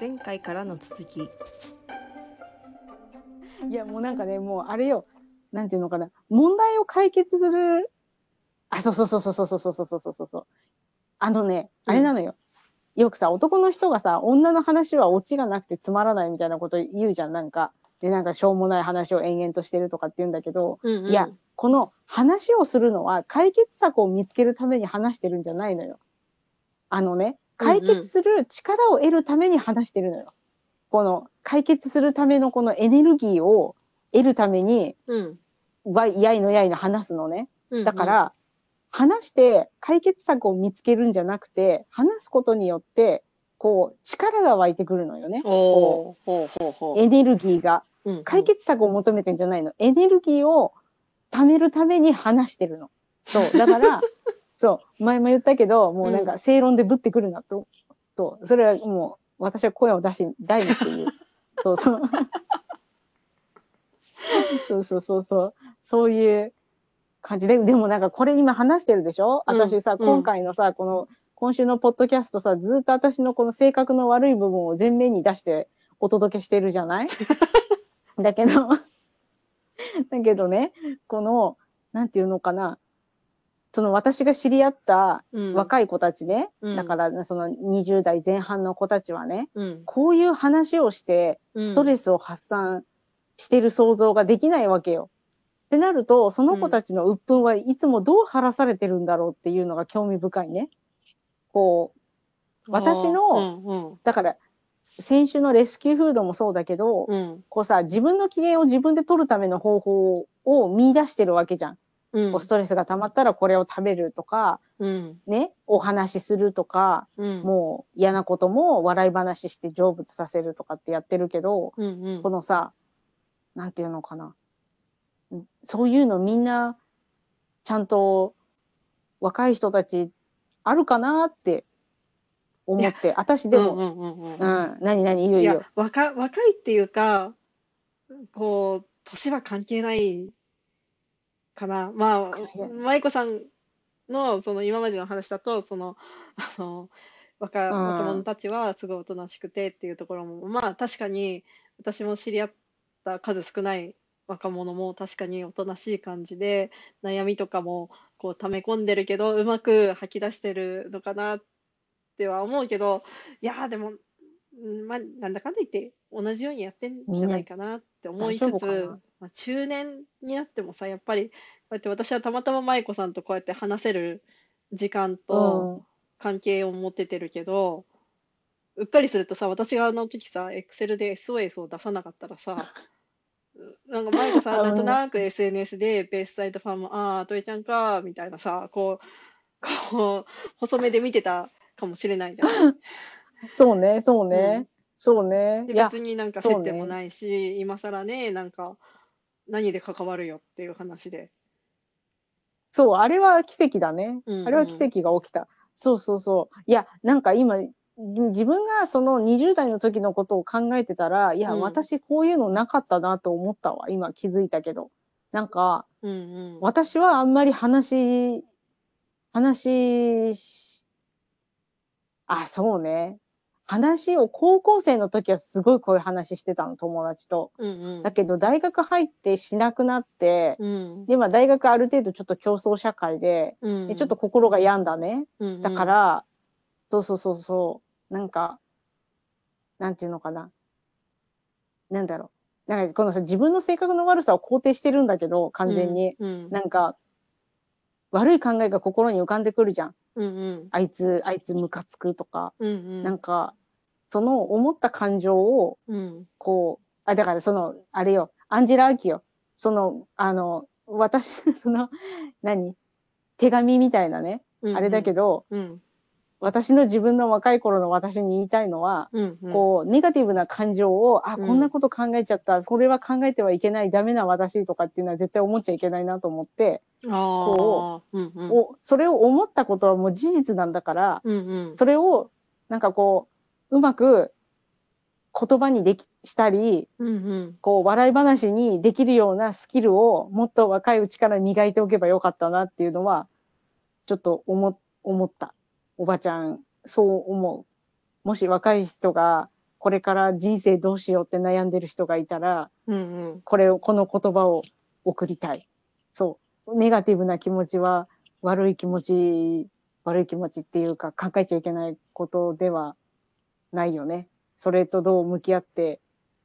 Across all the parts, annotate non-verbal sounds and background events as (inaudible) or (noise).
前回からの続きいや、もうなんかね、もうあれよ、なんていうのかな、問題を解決する、あ、そうそうそうそうそうそうそうそうそうそうそう。あのね、あれなのよ。よくさ、男の人がさ、女の話はオチがなくてつまらないみたいなこと言うじゃん、なんか。で、なんかしょうもない話を延々としてるとかって言うんだけど、うんうんいや、この話をするのは解決策を見つけるために話してるんじゃないのよ。あのね、解決する力を得るために話してるのよ。この解決するためのこのエネルギーを得るために、うん。わやいのやいの話すのね。うんだか、ら、話して解決策を見つけるんじゃなくて、話すことによって、こう、力が湧いてくるのよね。おー、ほうほうほう。エネルギーが。うん解決策を求めてんじゃないの。エネルギーを貯めるために話してるの。そう。だから、(laughs) そう。前も言ったけど、もうなんか正論でぶってくるなと。そう。それはもう、私は声を出し、大にっていう。(laughs) そうそう。そうそうそうそう。そういう感じで。でもなんかこれ今話してるでしょ？私さ、うん今回のさ、この、今週のポッドキャストさ、ずっと私のこの性格の悪い部分を前面に出してお届けしてるじゃない？(laughs) だけど、だけどね、この、なんていうのかな、その私が知り合ったうん若い子たちね、うんだからその20代前半の子たちはね、うん。こういう話をして、ストレスを発散してる想像ができないわけよ。ってなると、その子たちの鬱憤はいつもどう晴らされてるんだろうっていうのが興味深いね。こう、私のうんうんだから、先週のレスキューフードもそうだけど、うんこうさ、自分の機嫌を自分で取るための方法を見出してるわけじゃん。うん。ストレスが溜まったらこれを食べるとか、うん。ね、お話しするとか、うん。もう嫌なことも笑い話して成仏させるとかってやってるけど、うんうん。このさ、なんていうのかな。んそういうのみんな、ちゃんと若い人たちあるかなって思って、私でも、うんうんうんうんうん、何何言ういや言う。、若、若いっていうか、こう、年は関係ないかな。まあ、舞子さんの、その今までの話だと、その、あの、若、うん若者たちはすごいおとなしくてっていうところも、まあ確かに、私も知り合った数少ない若者も確かにおとなしい感じで、悩みとかもこう溜め込んでるけど、うまく吐き出してるのかなっては思うけど、いやーでも、うんまあ、なんだかんだ言って同じようにやってんじゃないかなって思いつつまあ、中年になってもさ、やっぱりこうやって私はたまたま舞子さんとこうやって話せる時間と関係を持ててるけど、うっかりするとさ、私があの時さ、エクセルで SOS を出さなかったらさ、(laughs) なんか舞子さん、なんとなく SNS でベースサイドファンも、ああ、トイちゃんか、みたいなさ、こう、こう、細目で見てたかもしれないじゃん。(laughs) そうね、そうね、うんそうね。で、いや、別になんかそうね接点もないし、今更ね、なんか、何で関わるよっていう話で。そう、あれは奇跡だね。うんうんあれは奇跡が起きた。そうそうそう。いや、なんか今、自分がその20代の時のことを考えてたら、いや、うん私こういうのなかったなと思ったわ。今気づいたけど。なんか、うんうん。私はあんまり話、話し、あ、そうね。話を高校生の時はすごいこういう話してたの、友達と。うんうん。だけど大学入ってしなくなって、うん。で、まあ大学ある程度ちょっと競争社会で、うんでちょっと心が病んだね。うんうんだから、そうそうそうそう、なんか、なんていうのかな。なんだろう。なんかこのさ、自分の性格の悪さを肯定してるんだけど、完全に。うんなんか、悪い考えが心に浮かんでくるじゃん。うんうんあいつ、あいつムカつくとか。うんうんなんか、その思った感情を、うん。こう、あ、だからその、あれよ、アンジェラ・アキよ。その、あの、私、(laughs) その、何手紙みたいなね、うんあれだけど、うん。私の自分の若い頃の私に言いたいのは、うんうん。こう、ネガティブな感情を、あ、うん。こんなこと考えちゃった、これは考えてはいけない、ダメな私とかっていうのは絶対思っちゃいけないなと思って、ああうんうん。おそれを思ったことはもう事実なんだから、うんうん。それを、なんかこう、うまく言葉にでき、したり、うんうんこう、笑い話にできるようなスキルをもっと若いうちから磨いておけばよかったなっていうのは、ちょっと思、思った。おばちゃん、そう思う。もし若い人がこれから人生どうしようって悩んでる人がいたら、うんうん。これを、この言葉を送りたい。そう。ネガティブな気持ちは悪い気持ち、悪い気持ちっていうか考えちゃいけないことではないよね。それとどう向き合って、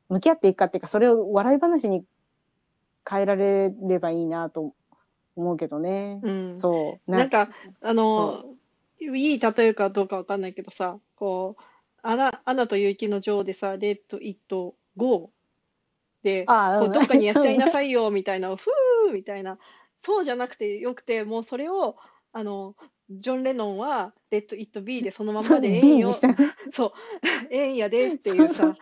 向き合っていくかっていうか、それを笑い話に変えられればいいなと思うけどね。うん。そう。なんか、あの、いい例えかどうかわかんないけどさ、こう、アナ、アナと雪の女王でさ、Let it go で、あこうどっかにやっちゃいなさいよみたいな、ふーみたいな、そうじゃなくてよくて、もうそれを、あの、ジョン・レノンは、Let it be でそのままでええんよ。そう、(laughs) ええんやでっていうさ、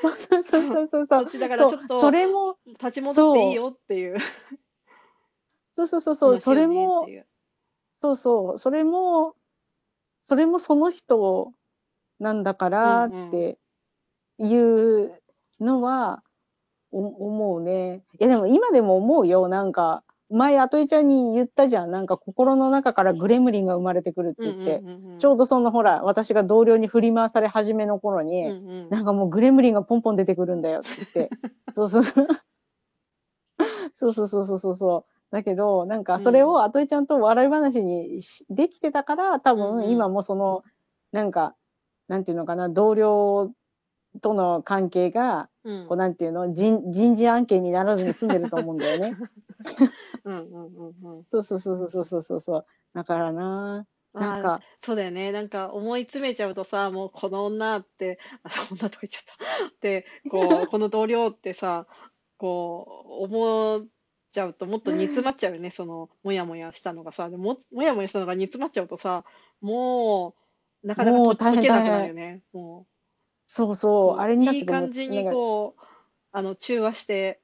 そうそうそうそうそうそっちだからちょっとそれも、立ち戻っていいよっていうそうそうそうそう、それも。そうそう、それも、それもその人なんだからっていうのは、お思うね。いやでも今でも思うよ。なんか、前、アトイちゃんに言ったじゃん。なんか心の中からグレムリンが生まれてくるって言って。うんうんうんうんちょうどそのほら、私が同僚に振り回され始めの頃に、うんうんなんかもうグレムリンがポンポン出てくるんだよって言って。(laughs) そうそう。そうそうそうそうそうそう。だけど、なんかそれをアトイちゃんと笑い話にしできてたから、多分今もその、なんか、なんていうのかな、同僚との関係が、うんこうなんていうの、人人事案件にならずに済んでると思うんだよね。(laughs) うんうんうんうんそうそうそうそうそうそうそう。だからな、なんあか、そうだよね。なんか思い詰めちゃうとさ、もうこの女って、あ、そう女とか言っちゃった。で、こう、(laughs) この同僚ってさ、こう、思っちゃうともっと煮詰まっちゃうよね。(laughs) その、もやもやしたのがさ。でも、もやもやしたのが煮詰まっちゃうとさ、もう、なかなかもう大変けなくなるよね。もそうう、そう、あれになっいい感じになんかこう、あの、中和して、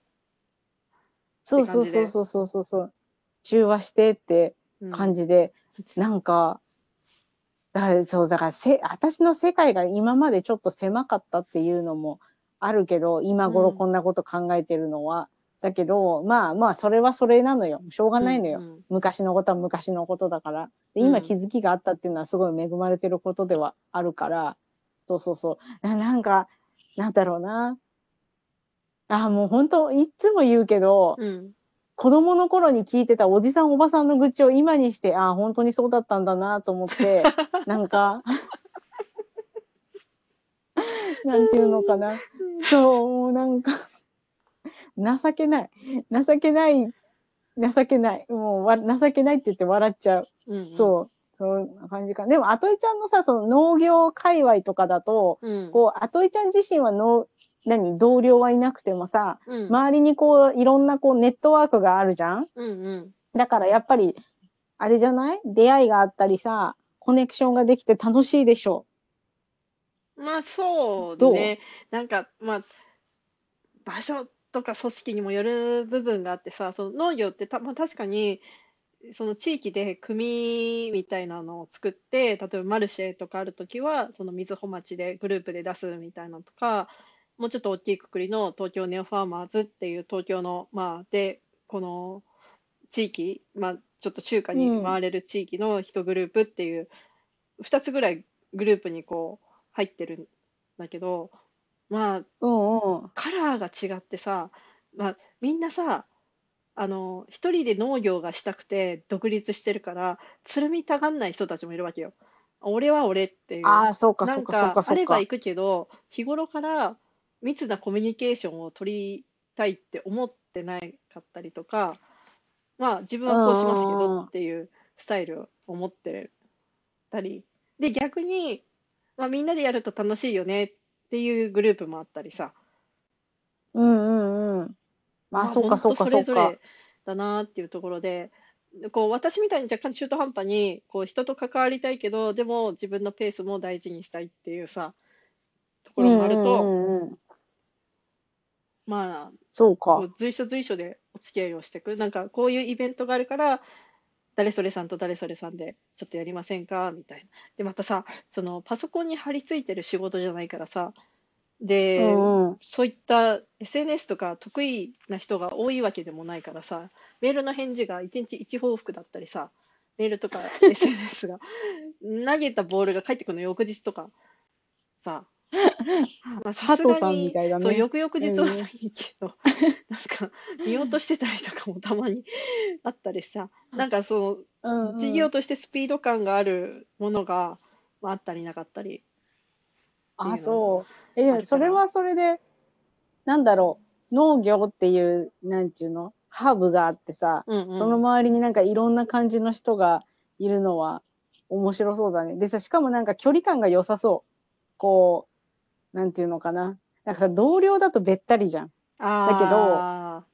そうそうそうそうそうそうそう。中和してってうん感じで、なんか、だからそう、だからせ、私の世界が今までちょっと狭かったっていうのもあるけど、今頃こんなこと考えてるのは。だけど、まあまあ、それはそれなのよ。しょうがないのよ。うんうん昔のことは昔のことだから。今気づきがあったっていうのはすごい恵まれてることではあるから、そうそうそう。ななんか、なんだろうな。あ、もう本当いつも言うけど、うん。子供の頃に聞いてたおじさんおばさんの愚痴を今にして、ああ、本当にそうだったんだなと思って、(laughs) なんか、なんていうのかな。そう、もうなんか、情けない。情けない。情けない。もうわ、情けないって言って笑っちゃう。うんうん。そう。そんな感じか。でも、アトイちゃんのさ、その農業界隈とかだと、うん。こう、アトイちゃん自身はの、何、同僚はいなくてもさ、うん。周りにこう、いろんなこう、ネットワークがあるじゃん？うんうん。だからやっぱり、あれじゃない？出会いがあったりさ、コネクションができて楽しいでしょ？まあそうどう？ね。なんか、まあ、場所とか組織にもよる部分があってさ、その農業ってた、まあ、確かに、その地域で組みたいなのを作って、例えばマルシェとかあるときは、そのみずほ町でグループで出すみたいなのとか、もうちょっと大きいくくりの東京ネオファーマーズっていう東京の、まあ、で、この地域、まあ、ちょっと中華に回れる地域の一グループっていう、二つぐらいグループにこう入ってるんだけど、まあ、うんうん。カラーが違ってさ、まあ、みんなさ、あの、一人で農業がしたくて独立してるから、つるみたがんない人たちもいるわけよ。俺は俺っていう。ああ、そうか、なんそうか、そうか、かあ。れば行くけど、日頃から密なコミュニケーションを取りたいって思ってないかったりとか、まあ自分はこうしますけどっていうスタイルを持ってたり、で逆に、まあ、みんなでやると楽しいよねっていうグループもあったりさ、うんうんうん。まあ、そうか、そうか、そかれぞれ。だなっていうところで、こう私みたいに若干中途半端にこう人と関わりたいけど、でも自分のペースも大事にしたいっていうさ、ところもあると、うんうんうんうんまあ、そうか。こう随所随所でお付き合いをしていく。なんかこういうイベントがあるから、誰それさんと誰それさんでちょっとやりませんか？みたいな。で、またさ、そのパソコンに貼り付いてる仕事じゃないからさ、で、うんうん。そういった SNS とか得意な人が多いわけでもないからさ、メールの返事が1日1報復だったりさ、メールとか SNS が投げたボールが返ってくるの翌日とかさ、まあ、さすがに、みたいだね。そう、翌々日はうんないけど、なんか、見落としてたりとかもたまにあったりさ、なんかそうんうの、ん事業としてスピード感があるものが、まあ、あったりなかったり。あ、そう。え、でもそれはそれで、なんだろう、農業っていう、なんちゅうの、ハーブがあってさ、うんうん。その周りになんかいろんな感じの人がいるのは面白そうだね。でさ、しかもなんか距離感が良さそう。こう、なんていうのかな。なんかさ、同僚だとべったりじゃん。あ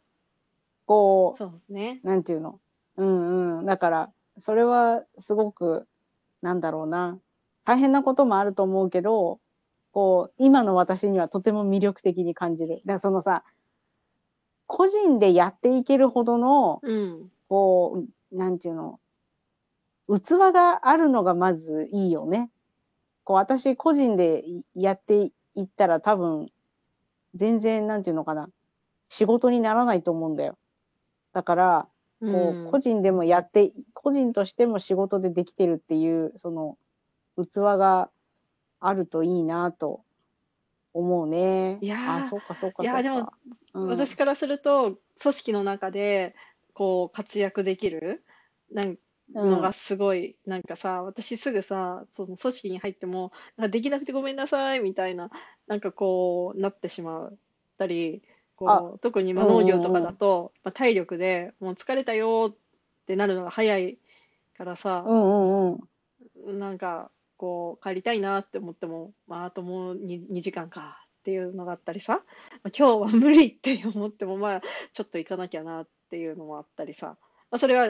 こあ、そうですね。う、なんていうの。うんうん。だから、それはすごく、なんだろうな。大変なこともあると思うけど、こう、今の私にはとても魅力的に感じる。だからそのさ、個人でやっていけるほどの、うん。こう、なんていうの、器があるのがまずいいよね。こう、私個人でやっていったら多分、全然、なんていうのかな、仕事にならないと思うんだよ。だから、こう個人でもやって、個人としても仕事でできてるっていう、その、器があるといいなと思うね。いやーあ、そうか、そうか、そうか。いやーでも、うん、私からすると、組織の中で、こう、活躍できる、なんのがすごい、なんかさ、私すぐさ、その組織に入っても、あできなくてごめんなさい、みたいな、なんかこう、なってしまったり、こう、特にまあ農業とかだと、まあ、体力でもう疲れたよってなるのが早いからさ、うんうんうん。なんか、こう、帰りたいなって思っても、まあ、あともう 2, 2時間かっていうのがあったりさ、まあ、今日は無理って思っても、まあ、ちょっと行かなきゃなっていうのもあったりさ、まあ、それは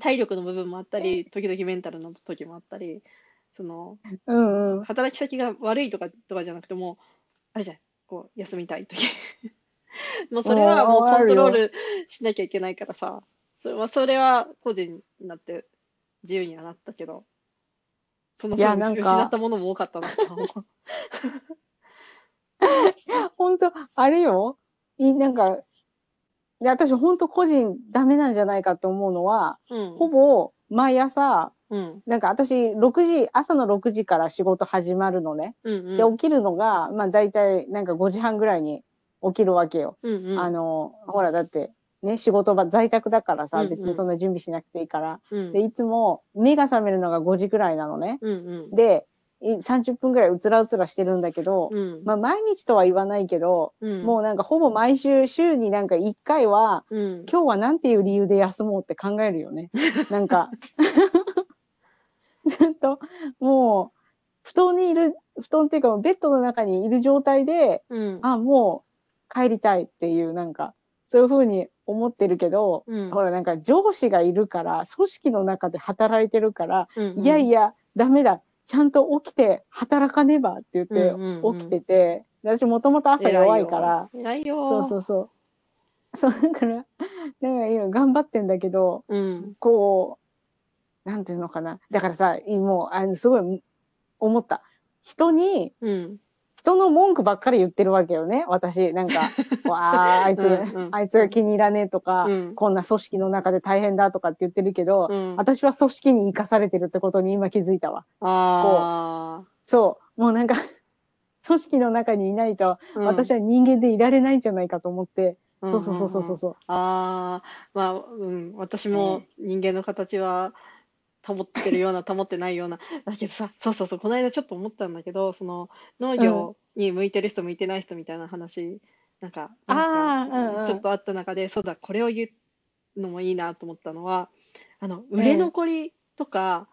体力の部分もあったり、時々メンタルの時もあったり、その、うんうん。働き先が悪いとかとかじゃなくても、あれじゃん、こう、休みたい時。(laughs) もうそれはもうコントロールしなきゃいけないからさ、それは、それは個人になって自由にはなったけど、その分失ったものも多かったなと思う。(laughs) 本当あれよ。いなんか、で私本当個人ダメなんじゃないかと思うのは、うん。ほぼ毎朝、うん。なんか私6時、朝の6時から仕事始まるのね。うん。で、起きるのが、まあ大体なんか5時半ぐらいに起きるわけよ。うん。うん。あの、ほらだって、ね、仕事場、在宅だからさ、うんうん別にそんな準備しなくていいから。うん。で、いつも目が覚めるのが5時くらいなのね。うん。うん。で、い30分くらいうつらうつらしてるんだけど、うん。まあ毎日とは言わないけど、うん。もうなんかほぼ毎週、週になんか1回は、うん。今日はなんていう理由で休もうって考えるよね。(laughs) なんか、(laughs) ずっと、もう、布団にいる、布団っていうかベッドの中にいる状態で、うん。あ、もう帰りたいっていう、なんか、そういうふうに思ってるけど、うん。ほらなんか上司がいるから、組織の中で働いてるから、うん。いやいや、ダメだ。ちゃんと起きて働かねばって言ってうんうんうん起きてて、私もともと朝弱いから、偉いよ。そうそうそう。そう、だから、だから今頑張ってんだけど、うん。こう、なんていうのかな。だからさ、もう、あの、すごい思った。人に、うん。人の文句ばっかり言ってるわけよね、私。なんか、こうああ、あいつ、うんうんあいつが気に入らねえとか、うんこんな組織の中で大変だとかって言ってるけど、うん。私は組織に生かされてるってことに今気づいたわ。あそう。もうなんか、(laughs) 組織の中にいないと、私は人間でいられないんじゃないかと思って、うんそうそうそうそうそうそう。ああ、まあ、うん、私も人間の形は保ってるような、保ってないような。(laughs) だけどさ、そうそうそう、この間ちょっと思ったんだけど、その農業に向いてる人、向いてない人みたいな話、なんか、なんかうんうん。ちょっとあった中で、そうだ、これを言うのもいいなと思ったのは、あの、売れ残りとか、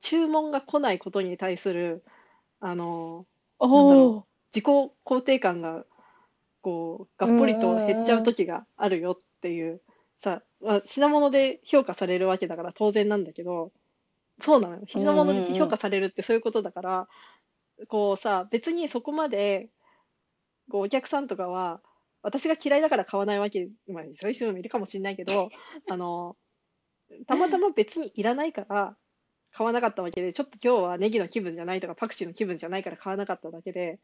注文が来ないことに対する、あの、おー自己肯定感がこうがっぽりと減っちゃう時があるよっていうさ、まあ、品物で評価されるわけだから当然なんだけどそうなのよ。品物で評価されるってそういうことだから、こうさ別にそこまでこうお客さんとかは私が嫌いだから買わないわけ、まあ、そういう人もいるかもしれないけど (laughs) あのたまたま別にいらないから買わなかったわけでちょっと今日はネギの気分じゃないとかパクチーの気分じゃないから買わなかっただけで。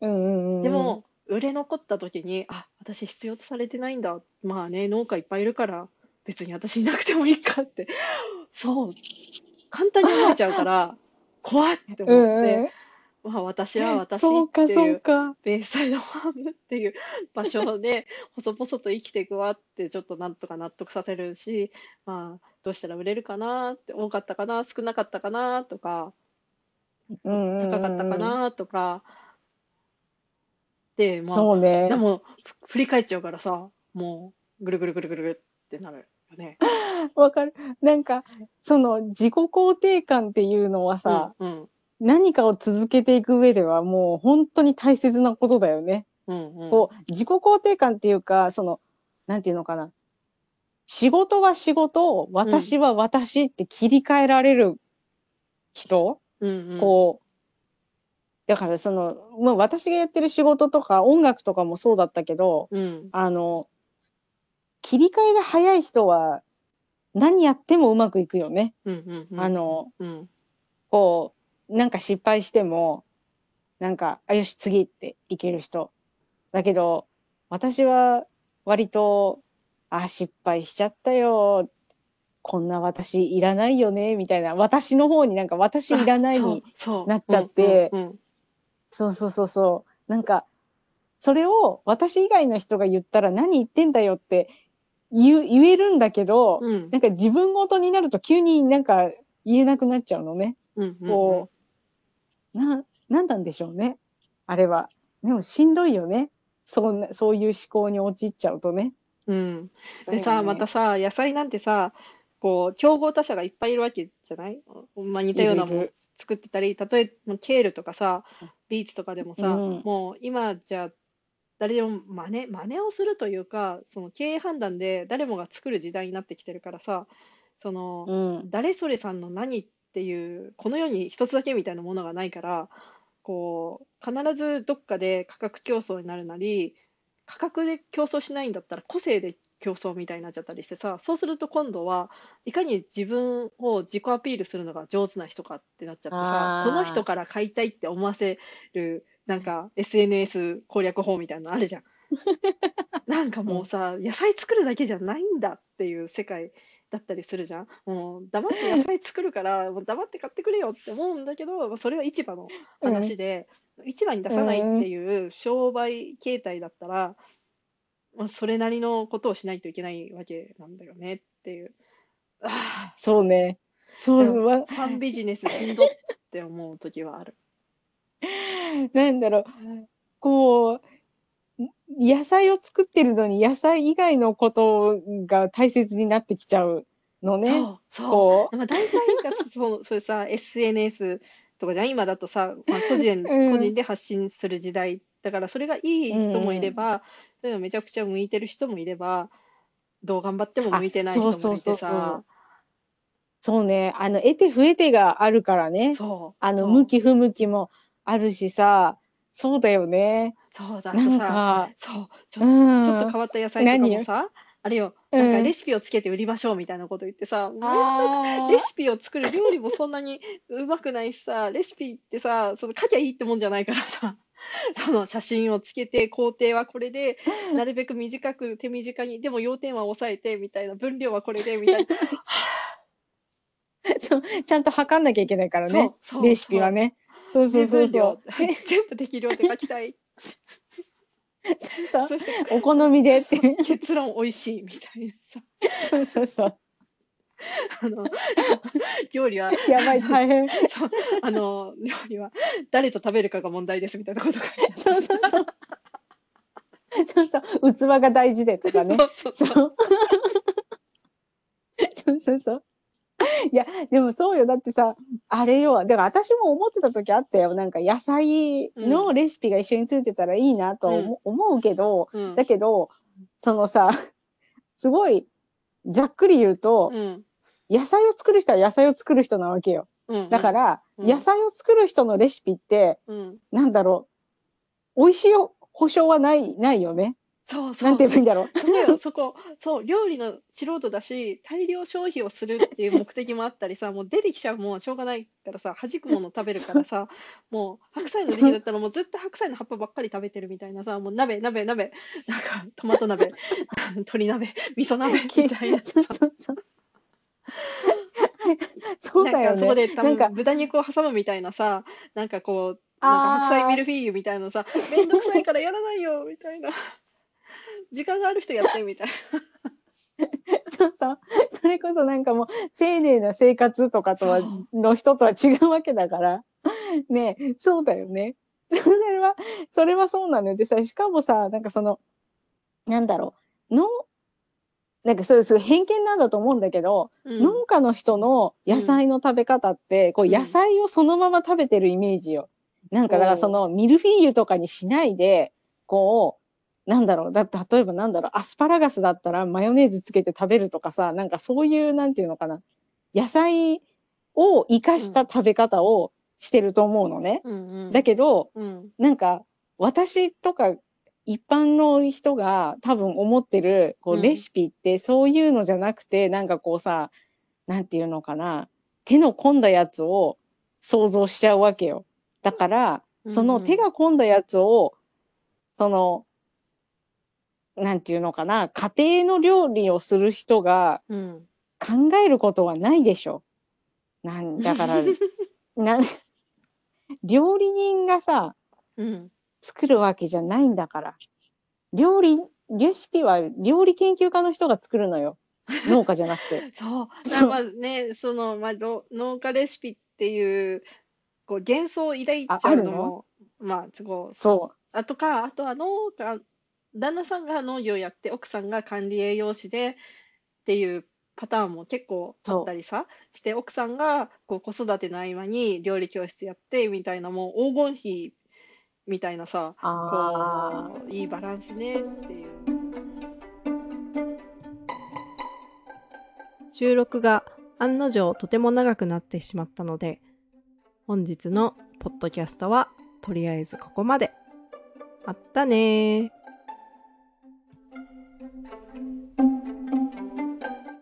うんうんうん。でも、売れ残った時に、あ、私必要とされてないんだ。まあね、農家いっぱいいるから、別に私いなくてもいいかって、(laughs) そう、簡単に思えちゃうから、(laughs) 怖いってうん思って、まあ、私は私そうか、っていう。ベイサイドファームっていう (laughs) 場所で細々と生きていくわってちょっとなんとか納得させるし、まあ、どうしたら売れるかなって多かったかな少なかったかなとかうんうん高かったかうん。なとかでまあそうねで。もふ振り返っちゃうからさもうぐるぐるぐるぐるぐるってなるよね。(laughs) わかる。なんか、その自己肯定感っていうのはさ、うん何かを続けていく上ではもう本当に大切なことだよね。うんうんこう、自己肯定感っていうか、その、なんていうのかな。仕事は仕事、私は私って切り替えられる人、うんうんこう、だからその、まあ私がやってる仕事とか音楽とかもそうだったけど、うんあの、切り替えが早い人は何やってもうまくいくよね。うんうんうんあの、うんこう、なんか失敗しても、なんか、あ、よし、次っていける人。だけど、私は割と、あ、失敗しちゃったよ。こんな私いらないよね、みたいな。私の方になんか私いらないに、(laughs) なっちゃってうんうんそうそうそうそう。なんか、それを私以外の人が言ったら何言ってんだよって言う言えるんだけど、うんうんなんか自分ごとになると急になんか言えなくなっちゃうのね。うんうんこう、な、なんなんでしょうね。あれは。でもしんどいよね。そんな、そういう思考に陥っちゃうとね。うんでさ、ねまたさ、野菜なんてさ、こう、競合他社がいっぱいいるわけじゃない？まあ、似たようないもの作ってたり、例えば、ケールとかさ、ビーツとかでもさ、うんもう今じゃ、誰でも真似、真似をするというか、その経営判断で誰もが作る時代になってきてるからさ、その、うん。誰それさんの何っていう、この世に一つだけみたいなものがないから、こう、必ずどっかで価格競争になるなり、価格で競争しないんだったら個性で競争みたいになっちゃったりしてさ、そうすると今度はいかに自分を自己アピールするのが上手な人かってなっちゃってさこの人から買いたいって思わせる、なんか SNS 攻略法みたいなのあるじゃん。(laughs) なんかもうさ、野菜作るだけじゃないんだっていう世界だったりするじゃん。もう黙って野菜作るから、もう黙って買ってくれよって思うんだけど、まあそれは市場の話で、市場に出さないっていう商売形態だったら、まあ、それなりのことをしないといけないわけなんだよねっていう。あ (laughs) そうね。そう、ファンビジネスしんどって思う時はある。(laughs) なんだろう。こう、野菜を作ってるのに野菜以外のことが大切になってきちゃうのね。そう、そう。こまあ、大体がそう、(laughs) それさ、SNS とかじゃん、今だとさ、まあ、個人、うん個人で発信する時代だから、それがいい人もいれば、そういうのめちゃくちゃ向いてる人もいれば、どう頑張っても向いてない人もいてあそうそうそうそさう、そうね。あの、得て増えてがあるからね。そう、あの、向き不向きもあるしさ、そうだよね。そう。だ、あなんとさ、か、そう、ちょうん。ちょっと変わった野菜とかもさ、あれよ、なんかうん。レシピをつけて売りましょうみたいなこと言ってさ、あレシピを作る料理もそんなにうまくないしさ、レシピってさ、その書きゃいいってもんじゃないからさ、(laughs) その写真をつけて、工程はこれで、(laughs) なるべく短く手短に、でも要点は抑えてみたいな、分量はこれでみたいな。(laughs) そうちゃんと測んなきゃいけないからね。レシピはね。そうそうそうそう。全部適量で書きたい。そしてお好みでって。結論美味しいみたいなさ。そうそうそう。(laughs) あの、(laughs) 料理は、やばい、大 (laughs) 変。そう、あの、料理は誰と食べるかが問題ですみたいなこと書いてある。そうそうそう。そうそう。器が大事でとかね。そうそうそう。そう。そうそう。いや、でもそうよ。だってさ、あれよ。だから私も思ってた時あったよ。なんか野菜のレシピが一緒についてたらいいなとは思,、思うけど、うんだけど、そのさ、すごい、ざっくり言うと、うん野菜を作る人は野菜を作る人なわけよ。うんだから、うん。野菜を作る人のレシピって、うん、なんだろう、美味しい保証はない、ないよね。そうそう。なんて言えばいいんだろう。そこよ、(laughs) そこ、そう、料理の素人だし、大量消費をするっていう目的もあったりさ、(laughs) もう出てきちゃうもんしょうがないからさ、弾くもの食べるからさ、(laughs) もう白菜の時期だったらもうずっと白菜の葉っぱばっかり食べてるみたいなさ、もう鍋、鍋、鍋、なんかトマト鍋、鶏鍋、味噌鍋みたいなそうさ、(laughs) そうだよなんかそこね。で多なんか分豚肉を挟むみたいなさ、なんかこう、なんか白菜ミルあフィーユみたいなさ、めんどくさいからやらないよみたいな。(laughs) 時間がある人やってみたいな。ー (laughs) そうそう。それこそなんかもう、丁寧な生活とかとはそ、の人とは違うわけだから。ねえそうだよね。それは、それはそうなのよ。でさ、しかもさ、なんかその、なんだろう、の、なんかそれすごい偏見なんだと思うんだけど、うん農家の人の野菜の食べ方って、こううん野菜をそのまま食べてるイメージよ。なんかだからそのミルフィーユとかにしないで、こう、なんだろう、だって例えばなんだろう、アスパラガスだったらマヨネーズつけて食べるとかさ、なんかそういう、なんていうのかな、野菜を生かした食べ方をしてると思うのね。うんうん。だけど、うん。なんか、私とか一般の人が多分思ってるこううんレシピってそういうのじゃなくて、なんかこうさ、なんていうのかな、手の込んだやつを想像しちゃうわけよ。だから、その手が込んだやつを、その、なんていうのかな、家庭の料理をする人がうん。考えることはないでしょ。なんだから、(laughs) 料理人がさ、うん。作るわけじゃないんだから。料理、レシピは料理研究家の人が作るのよ。(laughs) 農家じゃなくて。そう。まあね、その、まあ、ろ農家レシピっていう、こう、幻想を抱いちゃうのも、まあ、こう、そあとか、あとは農家、旦那さんが農業やって、奥さんが管理栄養士でっていうパターンも結構あったりさ、して、奥さんがこう子育ての合間に料理教室やってみたいな、もう黄金比みたいなさ、こう、いいバランスねっていう。収録が案の定とても長くなってしまったので、本日のポッドキャストはとりあえずここまで。まったねー。